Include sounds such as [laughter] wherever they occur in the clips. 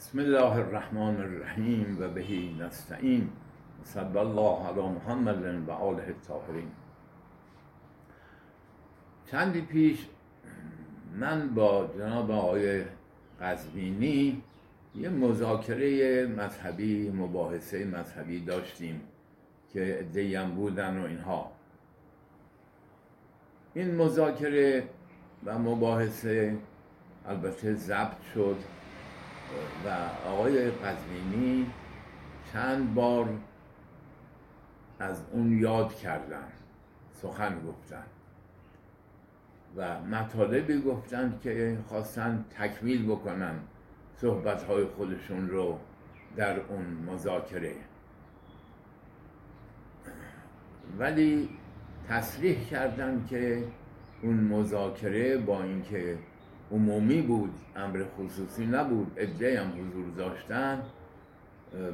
بسم الله الرحمن الرحیم و بهی نستعین صلی الله علی محمد و آله الطاهرین. چندی پیش من با جناب آقای قزوینی یه مذاکره مذهبی مباحثه مذهبی داشتیم که دیم بودن و اینها. این مذاکره و مباحثه البته ضبط شد. و آقای قزوینی چند بار از اون یاد کردن سخن گفتن و مطالبی گفتن که خواستن تکمیل بکنن صحبت های خودشون رو در اون مذاکره. ولی تصریح کردن که اون مذاکره با اینکه عمومی بود امر خصوصی نبود ادعای هم حضور داشتن.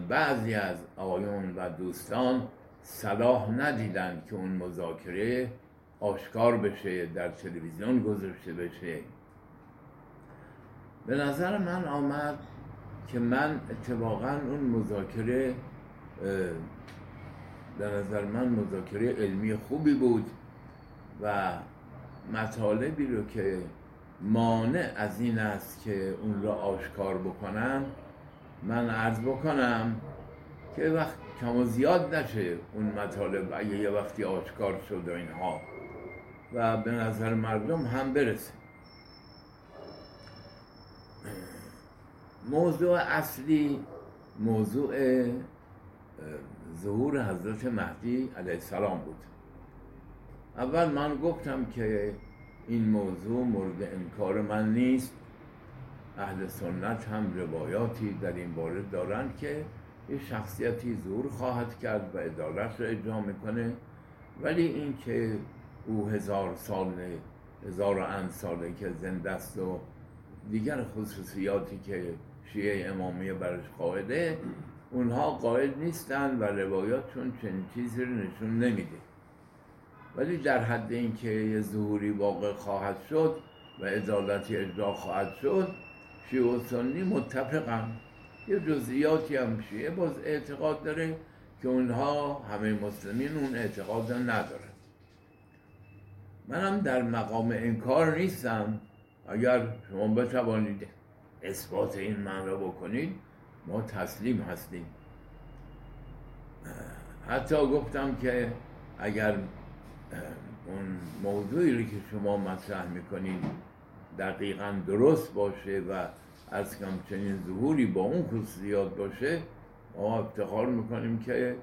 بعضی از آقایون و دوستان صلاح ندیدن که اون مذاکره آشکار بشه در تلویزیون گذاشته بشه. به نظر من آمد که من اتفاقا اون مذاکره به نظر من مذاکره علمی خوبی بود و مطالبی رو که مانع از این است که اون را آشکار بکنم من عرض بکنم که وقت کم و زیاد نشه اون مطالب اگه یه وقتی آشکار شد و اینها. و به نظر مردم هم برسه. موضوع اصلی موضوع ظهور حضرت مهدی علیه السلام بود. اول من گفتم که این موضوع مورد انکار من نیست. اهل سنت هم روایاتی در این باره دارند که یه شخصیتی ظهور خواهد کرد و عدالت رو اجرا می‌کنه. ولی این که او هزار سال هزار اند ساله که زنده است و دیگر خصوصیاتی که شیعه امامیه برش قاعده اونها قائل نیستن و روایاتشون چنین چیزی رو نشون نمیده. ولی در حد اینکه یه ظهوری واقع خواهد شد و عدالتی اجرا خواهد شد شیعه و سنی متفقن. یه جزئیاتی هم شیعه باز اعتقاد داره که اونها همه مسلمین اون اعتقاد نداره منم در مقام انکار نیستم. اگر شما بتوانید اثبات این من را بکنید ما تسلیم هستیم. حتی گفتم که اگر اون موضوعی رو که شما مطرح می‌کنید دقیقا درست باشه و از کم چنین ظهوری با اون خصوصیات باشه ما افتخار می‌کنیم که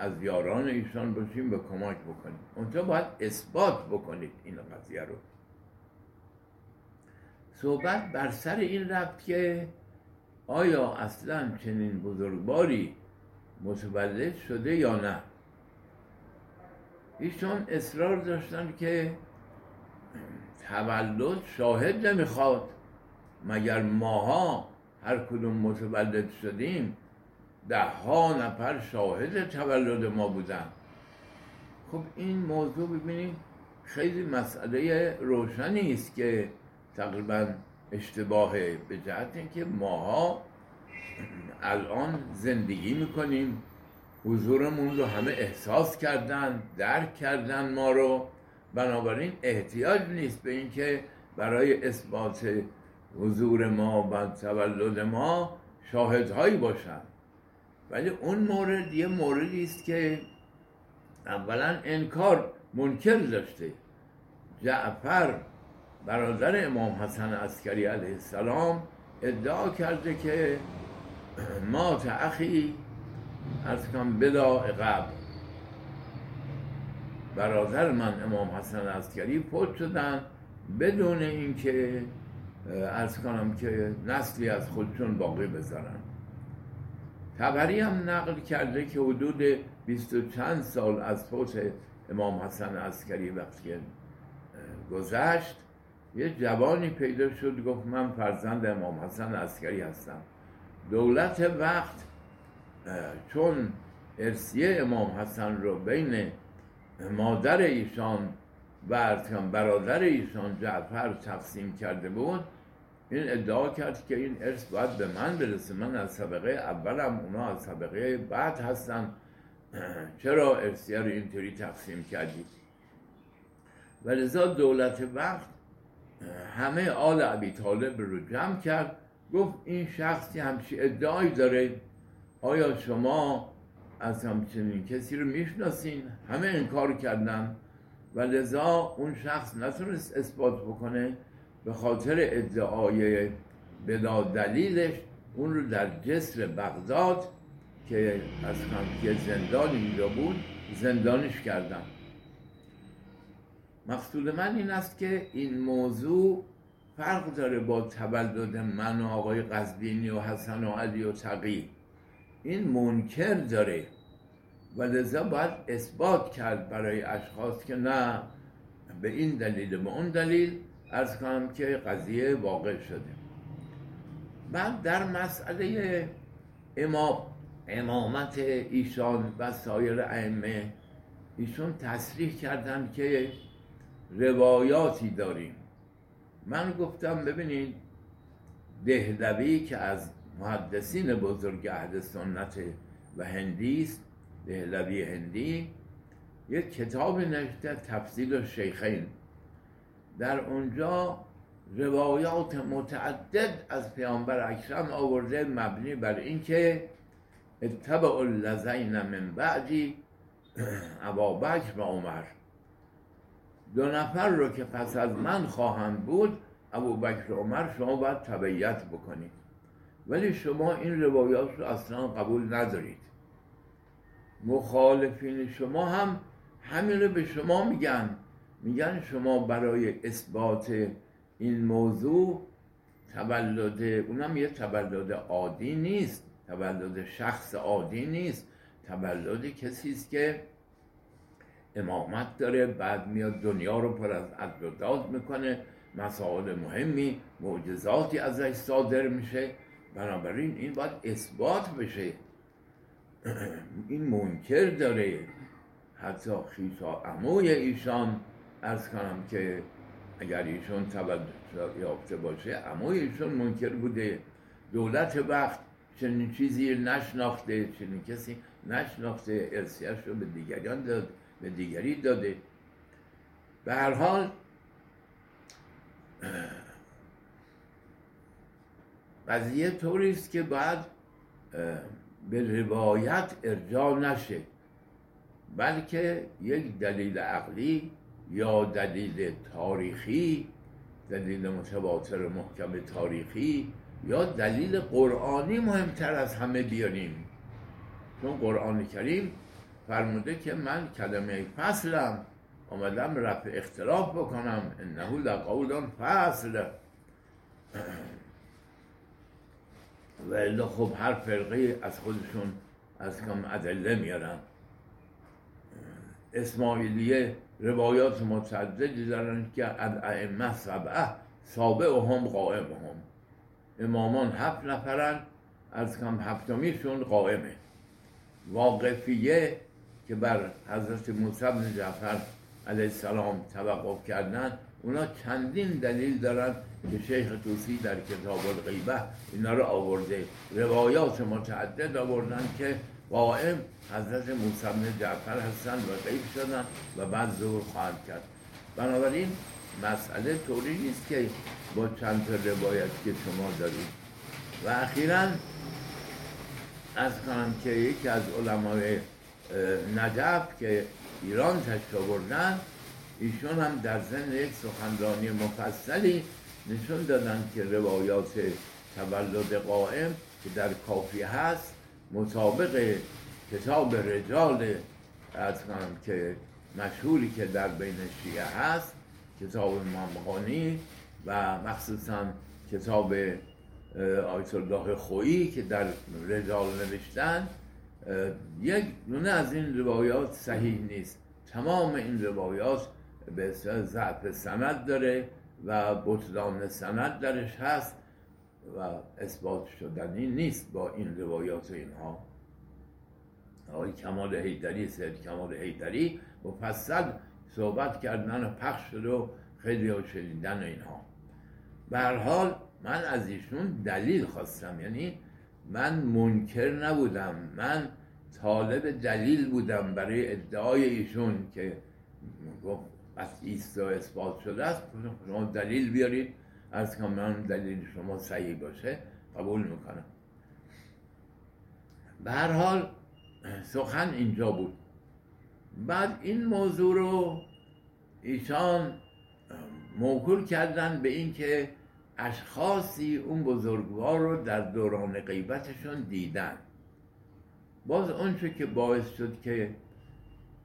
از یاران ایشان باشیم به کمک بکنیم. اونجا باید اثبات بکنید این قضیه رو. صحبت بر سر این رفت که آیا اصلا چنین بزرگواری متولد شده یا نه؟ ایشان اصرار داشتن که تولد شاهد نمی‌خواد. مگر ماها هر کدوم متولد شدیم ده ها نفر شاهد تولد ما بودن؟ خب این موضوع ببینیم خیلی مسئله روشنی است که تقریبا اشتباهه به جهت اینکه ماها الان زندگی می‌کنیم. حضورمون رو همه احساس کردن درک کردن ما رو. بنابراین احتیاج نیست به اینکه برای اثبات حضور ما و تولد ما شاهدهایی باشن. ولی اون مورد یه موردی است که اولا انکار منکر داشته. جعفر برادر امام حسن عسکری علیه السلام ادعا کرده که ما اخی از کنم بلا قبل برادر من امام حسن عسکری فوت شدن بدون اینکه از کنم که نسلی از خودشون باقی بذارن. تبری هم نقل کرده که حدود بیست و چند سال از فوت امام حسن عسکری وقتی گذشت یه جوانی پیدا شد گفت من فرزند امام حسن عسکری هستم. دولت وقت چون ارسیه امام حسن رو بین مادر ایشان و برادر ایشان جعفر تقسیم کرده بود این ادعا کرد که این ارث باید به من برسه. من از طبقه اولم اونا از طبقه بعد هستن. [clears throat] چرا ارثیه رو اینطوری تقسیم کردید و لذا دولت وقت همه آل عبی طالب رو جمع کرد. گفت این شخصی همچی ادعایی داره. آیا شما از همچنین کسی رو می‌شناسین؟ همه انکار کردن و لذا اون شخص نتونست اثبات بکنه به خاطر ادعای بلا دلیلش اون رو در جسر بغداد که از که زندان اینجا بود زندانش کردن. مقصود من این است که این موضوع فرق داره با تولد من و آقای قزبینی و حسن و علی و تقی. این منکر داره. و لذا باید اثبات کرد برای اشخاص که نه به این دلیل به اون دلیل ارز کنم که قضیه واقع شده. بعد در مسئله امام امامت ایشان و سایر ائمه ایشون تصریح کردن که روایاتی داریم. من گفتم ببینید دهلوی که از محدثین بزرگ اهل سنت و هندی است دهلوی هندی. یک کتاب نوشته تفصیل شیخین. در اونجا روایات متعدد از پیامبر اکرم آورده مبنی بر اینکه اتبع اللذین من بعدی ابا و عمر. دو نفر رو که پس از من خواهند بود ابو بکر و عمر شما باید تبعیت بکنید. ولی شما این روایات رو اصلا قبول ندارید. مخالفین شما هم همین رو به شما میگن. میگن شما برای اثبات این موضوع تولد اونم یه تولد عادی نیست. تولد شخص عادی نیست. تولد کسی است که امامت داره بعد میاد دنیا رو پر از عدل داد می‌کنه. مسائل مهمی معجزاتی ازش صادر میشه. بنابراین این باید اثبات بشه. [clears throat] این منکر داره. حتی خیسا اموی ایشان از کنم که اگر ایشون تولد یافته باشه اموی ایشون منکر بوده. دولت وقت چنین چیزی نشناخته چنین کسی نشناخته. ارسیش رو به دیگریان داد به دیگری داده. به هر حال [clears throat] قضیه طوری است که باید به روایت ارجاع نشه. بلکه یک دلیل عقلی یا دلیل تاریخی دلیل متواتر محکم تاریخی یا دلیل قرآنی مهمتر از همه بیاریم. چون قرآن کریم فرموده که من کلمه فصلم آمدم رفع اختلاف بکنم انه لقول فصل. و خب هر فرقه از خودشون از کم ادله میارن. اسماعیلیه روایات متعددی دارن که الائمه سبعه سابع و هم قائم هم. امامان هفت نفرن از کم هفتمیشون قائمه. واقفیه که بر حضرت موسی بن جعفر علیه السلام توقف کردن اونا چندین دلیل دارن که شیخ توسی در کتاب الغیبه اینا رو آورده. روایات متعدد آوردن که قائم حضرت موسی بن جعفر هستن و غیب شدن و بعد ظهور خواهند کرد. بنابراین مسئله طوری نیست که با چند تا روایت که شما دارید. و اخیرا از کنم که یکی از علمای نجف که ایران تشت آوردن ایشون هم در ضمن یک سخنرانی مفصلی نشون دادن که روایات تولد قائم که در کافی هست مطابق کتاب رجال از که مشهوری که در بین شیعه هست کتاب مامغانی و مخصوصا کتاب آیت الله خویی که در رجال نوشتن یک دونه از این روایات صحیح نیست. تمام این روایات به ضعف سند داره. و بطلان سند درش هست و اثبات شدنی نیست با این روایات اینها. آقای کمال حیدری سید کمال حیدری مفصل صحبت کردن و پخش شده و خیلی ها شنیدن اینها. به حال من از ایشون دلیل خواستم یعنی من منکر نبودم من طالب دلیل بودم برای ادعای ایشون که است و اثبات شده است. شما دلیل بیارید. از که من دلیل شما صحیح باشه قبول می‌کنم. به هر حال سخن اینجا بود. بعد این موضوع رو ایشان موکول کردن به اینکه اشخاصی اون بزرگوار رو در دوران غیبتشون دیدن. باز اونچه که باعث شد که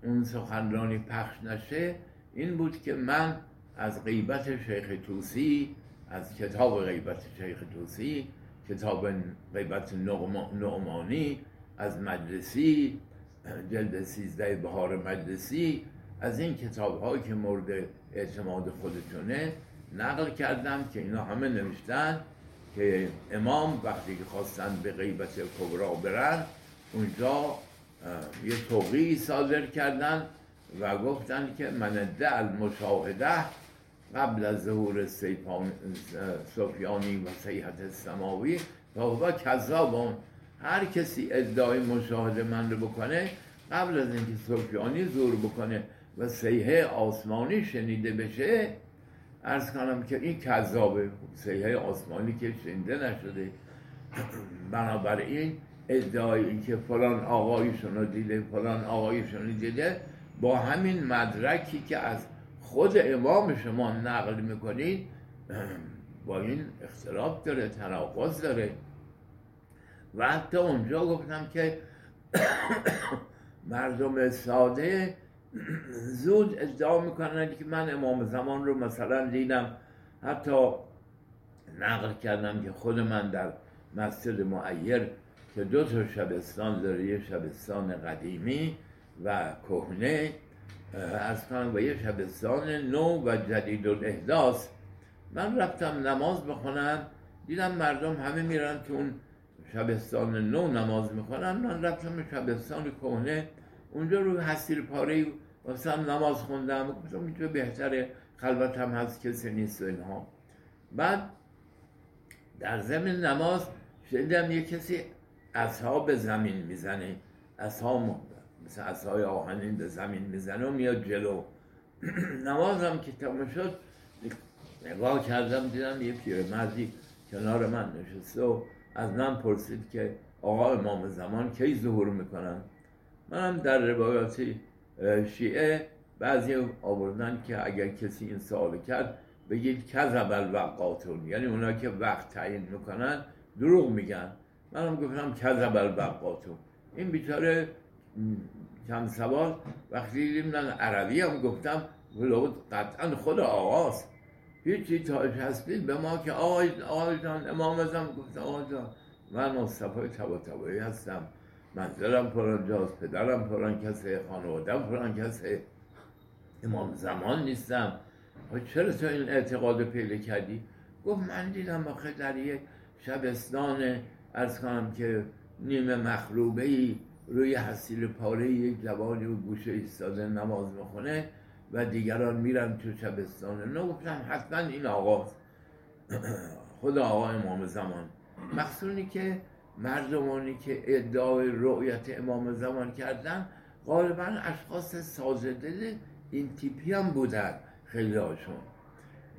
اون سخنرانی پخش نشه این بود که من از غیبت شیخ توسی از کتاب غیبت شیخ توسی کتاب غیبت نعمانی از مجلسی جلد سیزده بهار مجلسی از این کتاب هایی که مورد اعتماد خودتونه نقل کردم که اینا همه نوشتن که امام وقتی که خواستن به غیبت کبرا برن اونجا یه توقی صادر کردن و گفتن که من المشاهده قبل از ظهور سفیانی و سیحت سماوی و هو کذابون. هر کسی ادعای مشاهده من رو بکنه قبل از اینکه سفیانی ظهور بکنه و سیحه آسمانی شنیده بشه ارز کنم که این کذابه. سیحه آسمانی که شنیده نشده. بنابراین ادعای اینکه فلان آقایشون رو دیده فلان آقایشون رو دیده با همین مدرکی که از خود امام شما نقل می‌کنید با این اختلاف داره تناقض داره. و حتی اونجا گفتم که مردم ساده زود ادعا می‌کنن که من امام زمان رو مثلا دیدم حتی نقل کردم که خود من در مسجد معیر که دو تا شبستان داره یه شبستان قدیمی و کهنه از و یه شبستان نو و جدید الاحداث. من رفتم نماز بخونم دیدم مردم همه میرن تو اون شبستان نو نماز می‌خونن. من رفتم شبستان کهنه اونجا رو حسیر پاره واسه نماز خوندم. گفتم اینجا بهتره خلوت هم هست کسی نیست و اینها. بعد در زمین نماز شدیدم یه کسی اصحاب زمین می‌زنه اصحاب مثل اصحای آهنین به زمین می‌زنه و میاد جلو. [clears throat] نمازم که تمام شد نگاه کردم دیدم یه پیرمردی کنار من نشسته و از من پرسید که آقا امام زمان کی ظهور می‌کنن؟ منم در روایاتی شیعه بعضی آوردن که اگر کسی این سوال کرد بگید کذب الوقاتون یعنی اونا که وقت تعیین می‌کنن دروغ میگن. منم گفتم کذب الوقاتون این بیچاره چند سوال وقتی دیدیم عربی هم گفتم ولو قطعا خود آقاست. هیچی تاش هستید به ما که آقای, آقای جان امام ازم گفت آقای جان من مصطفی تبا تبایی هستم. منزلم پران جاست پدرم پران کسه خانوادم پران کسه. امام زمان نیستم. چرا تو این اعتقاد پیدا کردی؟ گفت من دیدم آخه در یک شبستان از کنم که نیمه مخروبه ای روی حسیل پاره یک جوانی و گوشه ایستاده نماز می‌خونه و دیگران میرن تو شبستان نه گفتم حتما این آقا [clears throat] خود آقا امام زمان. مقصونی که مردمانی که ادعای رؤیت امام زمان کردن غالبا اشخاص سازده این تیپی هم بودن خیلی هاشون.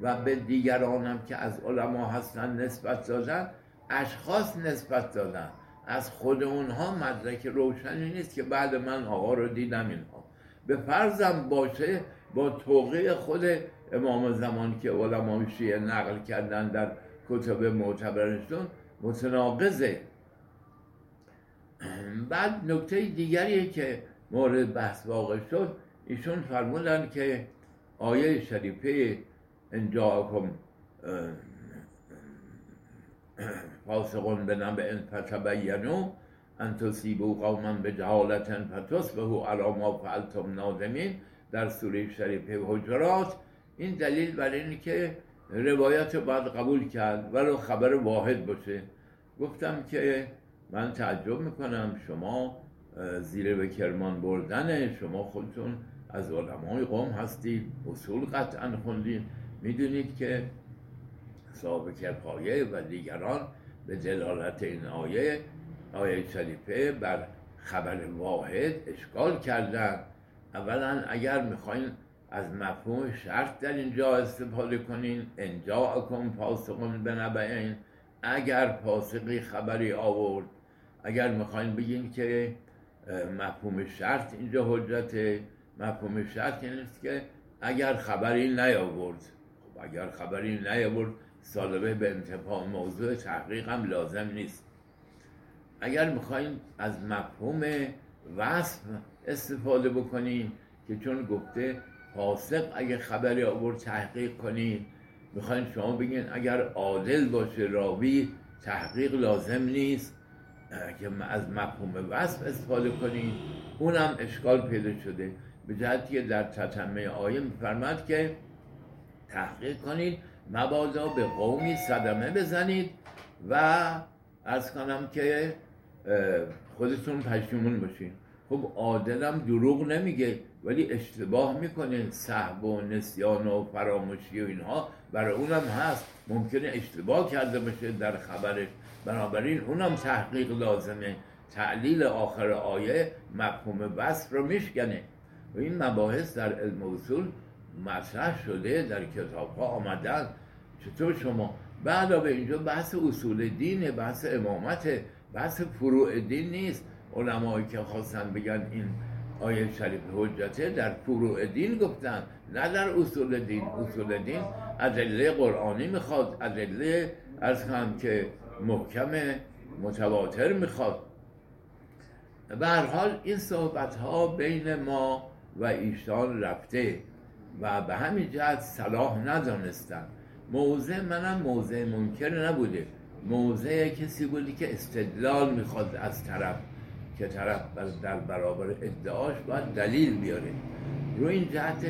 و به دیگران هم که از علما هستن نسبت دادن اشخاص نسبت دادن. از خود اونها مدرک روشنی نیست که بعد من آقا رو دیدم اینها. به فرضم باشه با توقیه خود امام زمانی که علمای شیعه نقل کردن در کتب معتبرشون متناقضه بعد نکته دیگری که مورد بحث واقع شد ایشون فرمودن که آیه شریفه انجاکم [clears throat] فاسقون به نبع فتبینو ان تصیبوا قوما به جهالت فتصبحوا علی ما فعلتم نادمین در سوره شریف حجرات. این دلیل برای اینه که روایت بعد قبول کرد ولو خبر واحد باشه. گفتم که من تعجب می‌کنم شما زیر به کرمان بردن شما خودتون از علمای قوم هستید اصول قطعا خوندین می‌دونید که صاحب کفایه و دیگران به دلالت این آیه آیه شریفه بر خبر واحد اشکال کردن. اولا اگر می‌خواین از مفهوم شرط در اینجا استفاده کنین انجا اکن پاسقون بنبعین اگر پاسقی خبری آورد اگر می‌خواین بگین که مفهوم شرط اینجا حجت مفهوم شرط این که اگر خبری نیاورد خب اگر خبری نیاورد سالبه به انتفاع موضوع تحقیق هم لازم نیست. اگر می‌خواین از مفهوم وصف استفاده بکنین که چون گفته فاسق اگه خبری آورد تحقیق کنین می‌خواین شما بگین اگر عادل باشه راوی تحقیق لازم نیست. که از مفهوم وصف استفاده کنین اونم اشکال پیدا شده. به جهتی در تتمه آیه میفرماد که تحقیق کنید مبادا به قومی صدمه بزنید و از کنم که خودتون پشیمون باشین. خب عادلم دروغ نمیگه ولی اشتباه می‌کنه. صحب و نسیان و فراموشی و اینها برای اونم هست. ممکنه اشتباه کرده باشه در خبرش. بنابراین اونم تحقیق لازمه. تعلیل آخر آیه مفهوم وصف رو میشکنه. و این مباحث در علم اصول مطرح شده در کتاب ها آمدن. چطور شما؟ به اینجا بحث اصول دینه بحث امامت بحث فروع دین نیست. علمایی که خواستن بگن این آیه شریف حجته در فروع دین گفتن نه در اصول دین. اصول دین ادله قرآنی می‌خواد ادله از هم که محکم متواتر می‌خواد. به هر حال این صحبت ها بین ما و ایشان رفته و به همین جهت صلاح ندانستن. موضع منم موضع منکر نبوده. موضع کسی بودی که استدلال می‌خواد از طرف که طرف در برابر ادعاش باید دلیل بیاره. رو این جهت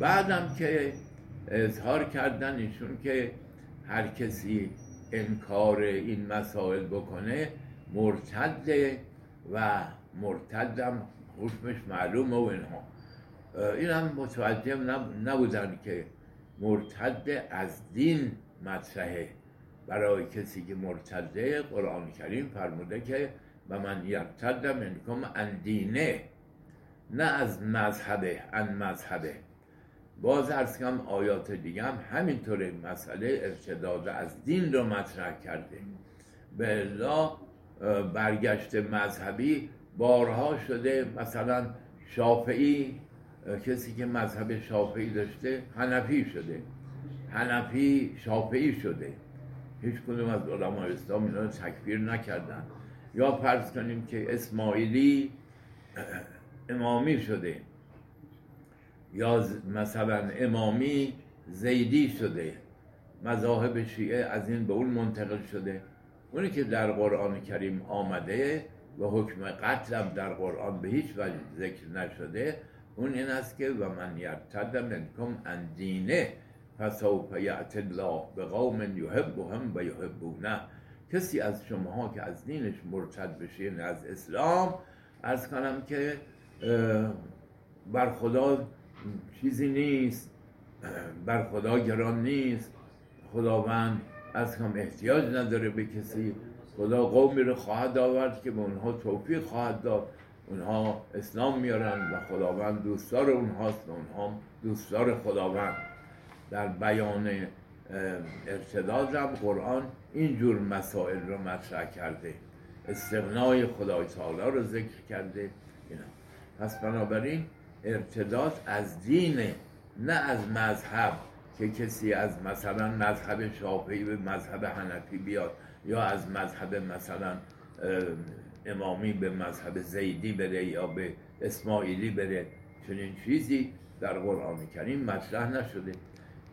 بعدم که اظهار کردن ایشون که هر کسی انکار این مسائل بکنه مرتده و مرتدم حکمش معلومه و اینها. این هم متوجه نبودن که مرتد از دین مطرحه. برای کسی که مرتده قرآن کریم فرموده که و من یرتد منکم ان دینه نه از مذهبه ان مذهبه. باز ارز کم آیات دیگه هم همینطوره. مسئله ارتداد از دین رو مطرح کرده. به الله برگشت مذهبی بارها شده مثلا شافعی کسی که مذهب شافعی داشته هنفی شده. هنفی شافعی شده. هیچ کدوم از علمای اسلام اینا نکردن. یا فرض کنیم که اسماعیلی امامی شده. یا مثلا امامی زیدی شده. مذاهب شیعه از این به اون منتقل شده. اونی که در قرآن کریم آمده و حکم قتل در قرآن به هیچ وجه ذکر نشده اون این است که و من یرتد منکم ان دینه فسوف یعت الله به قوم یحبهم و یحبونه. کسی از شماها که از دینش مرتد بشه یعنی از اسلام از کنم که بر خدا چیزی نیست بر خدا گران نیست. خداوند از کم احتیاج نداره به کسی. خدا قومی رو خواهد آورد که به اونها توفیق خواهد داد. اونها اسلام میارن و خداوند دوستدار اونهاست و اونها دوستدار خداوند. در بیان ارتداد هم قرآن اینجور مسائل رو مطرح کرده. استغنای خدای تعالی رو ذکر کرده. اینا. پس بنابراین ارتداد از دینه نه از مذهب. که کسی از مثلا مذهب شافعی به مذهب حنفی بیاد یا از مذهب مثلا امامی به مذهب زیدی بره یا به اسماعیلی بره چنین چیزی در قرآن کریم مطرح نشده.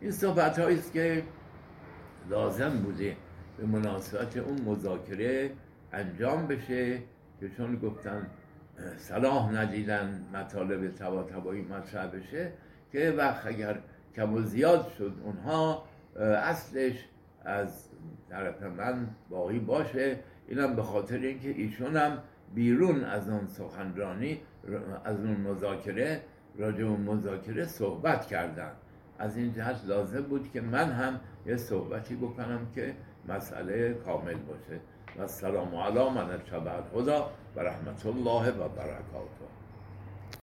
این صحبت است که لازم بوده به مناسبت اون مذاکره انجام بشه که چون گفتن صلاح ندیدن مطالب تبا تبایی مطرح بشه که وقت اگر کم و زیاد شد اونها اصلش از طرف من باقی باشه. اینم به خاطر اینکه ایشون هم بیرون از اون سخنرانی از اون مذاکره راجع اون مذاکره صحبت کردن. از این جهت لازم بود که من هم یه صحبتی بکنم که مسئله کامل باشه. و سلام علی من اتبع الهدى و رحمت الله و برکاته.